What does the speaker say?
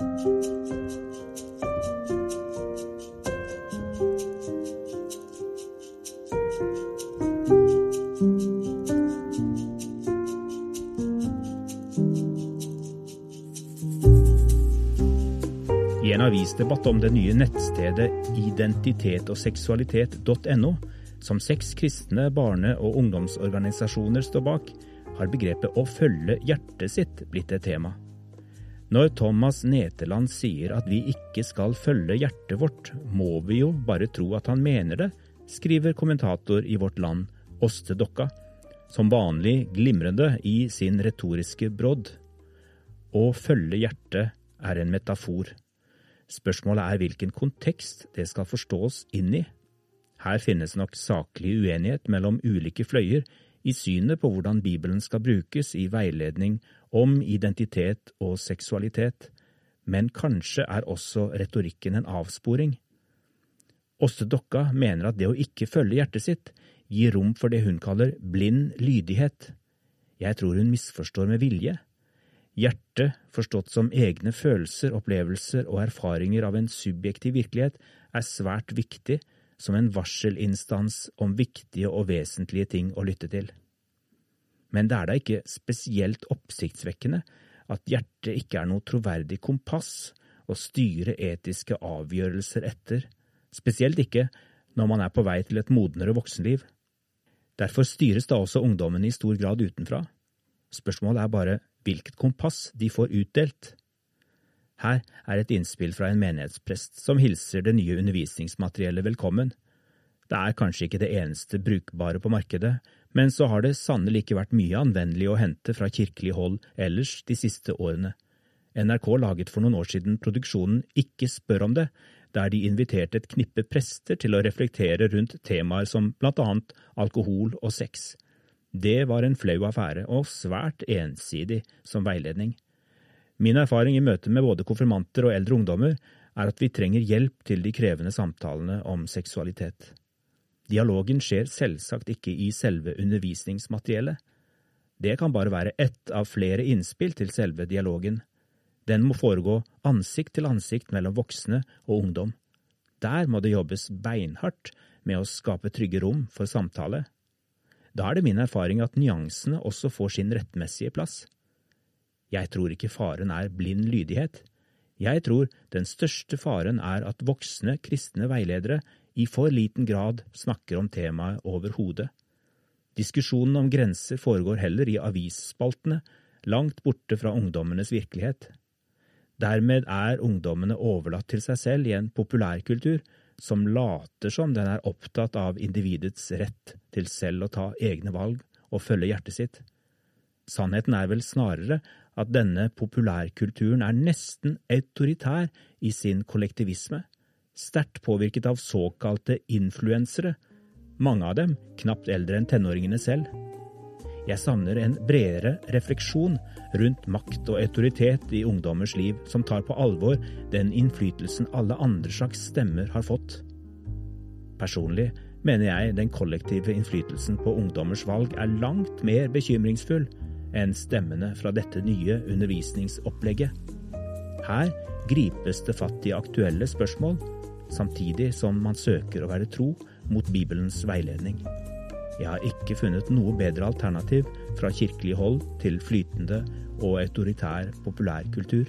I en avisdebatt om det nye nettstedet identitetogseksualitet.no, som seks kristne barne- og ungdomsorganisasjoner står bak, har begrepet 'å følge hjertet sitt' blitt et tema. Når Thomas Neteland sier at vi ikke skal følge hjertet vårt, må vi jo bare tro at han mener det, skriver kommentator i Vårt Land, Åste Dokka, som vanlig glimrende i sin retoriske brodd. Å følge hjertet er en metafor. Spørsmålet er hvilken kontekst det skal forstås inn i. Her finnes nok saklig uenighet mellom ulike fløyer i synet på hvordan Bibelen skal brukes i veiledning om identitet og seksualitet, men kanskje er også retorikken en avsporing. Åste Dokka mener at det å ikke følge hjertet sitt gir rom for det hun kaller blind lydighet. Jeg tror hun misforstår med vilje. Hjertet, forstått som egne følelser, opplevelser og erfaringer av en subjektiv virkelighet, er svært viktig som en varselinstans om viktige og vesentlige ting å lytte til. Men det er da ikke spesielt oppsiktsvekkende at hjertet ikke er noe troverdig kompass å styre etiske avgjørelser etter, spesielt ikke når man er på vei til et modnere voksenliv. Derfor styres da også ungdommene i stor grad utenfra. Spørsmålet er bare hvilket kompass de får utdelt. Her er et innspill fra en menighetsprest som hilser det nye undervisningsmateriellet velkommen. Det er kanskje ikke det eneste brukbare på markedet, men så har det sannelig ikke vært mye anvendelig å hente fra kirkelig hold ellers de siste årene. NRK laget for noen år siden produksjonen Ikke spør om det, der de inviterte et knippe prester til å reflektere rundt temaer som blant annet alkohol og sex. Det var en flau affære, og svært ensidig som veiledning. Min erfaring i møte med både konfirmanter og eldre ungdommer er at vi trenger hjelp til de krevende samtalene om seksualitet. Dialogen skjer selvsagt ikke i selve undervisningsmateriellet. Det kan bare være ett av flere innspill til selve dialogen. Den må foregå ansikt til ansikt mellom voksne og ungdom. Der må det jobbes beinhardt med å skape trygge rom for samtale. Da er det min erfaring at nyansene også får sin rettmessige plass. Jeg tror ikke faren er blind lydighet. Jeg tror den største faren er at voksne kristne veiledere i for liten grad snakker om temaet overhodet. Diskusjonen om grenser foregår heller i avisspaltene, langt borte fra ungdommenes virkelighet. Dermed er ungdommene overlatt til seg selv i en populærkultur som later som den er opptatt av individets rett til selv å ta egne valg og følge hjertet sitt. Sannheten er vel snarere at denne populærkulturen er nesten autoritær i sin kollektivisme, sterkt påvirket av såkalte influensere, mange av dem knapt eldre enn tenåringene selv. Jeg savner en bredere refleksjon rundt makt og autoritet i ungdommers liv, som tar på alvor den innflytelsen alle andre slags stemmer har fått. Personlig mener jeg den kollektive innflytelsen på ungdommers valg er langt mer bekymringsfull enn stemmene fra dette nye undervisningsopplegget. Her gripes det fatt i aktuelle spørsmål samtidig som man søker å være tro mot Bibelens veiledning. Jeg har ikke funnet noe bedre alternativ fra kirkelig hold til flytende og autoritær populærkultur.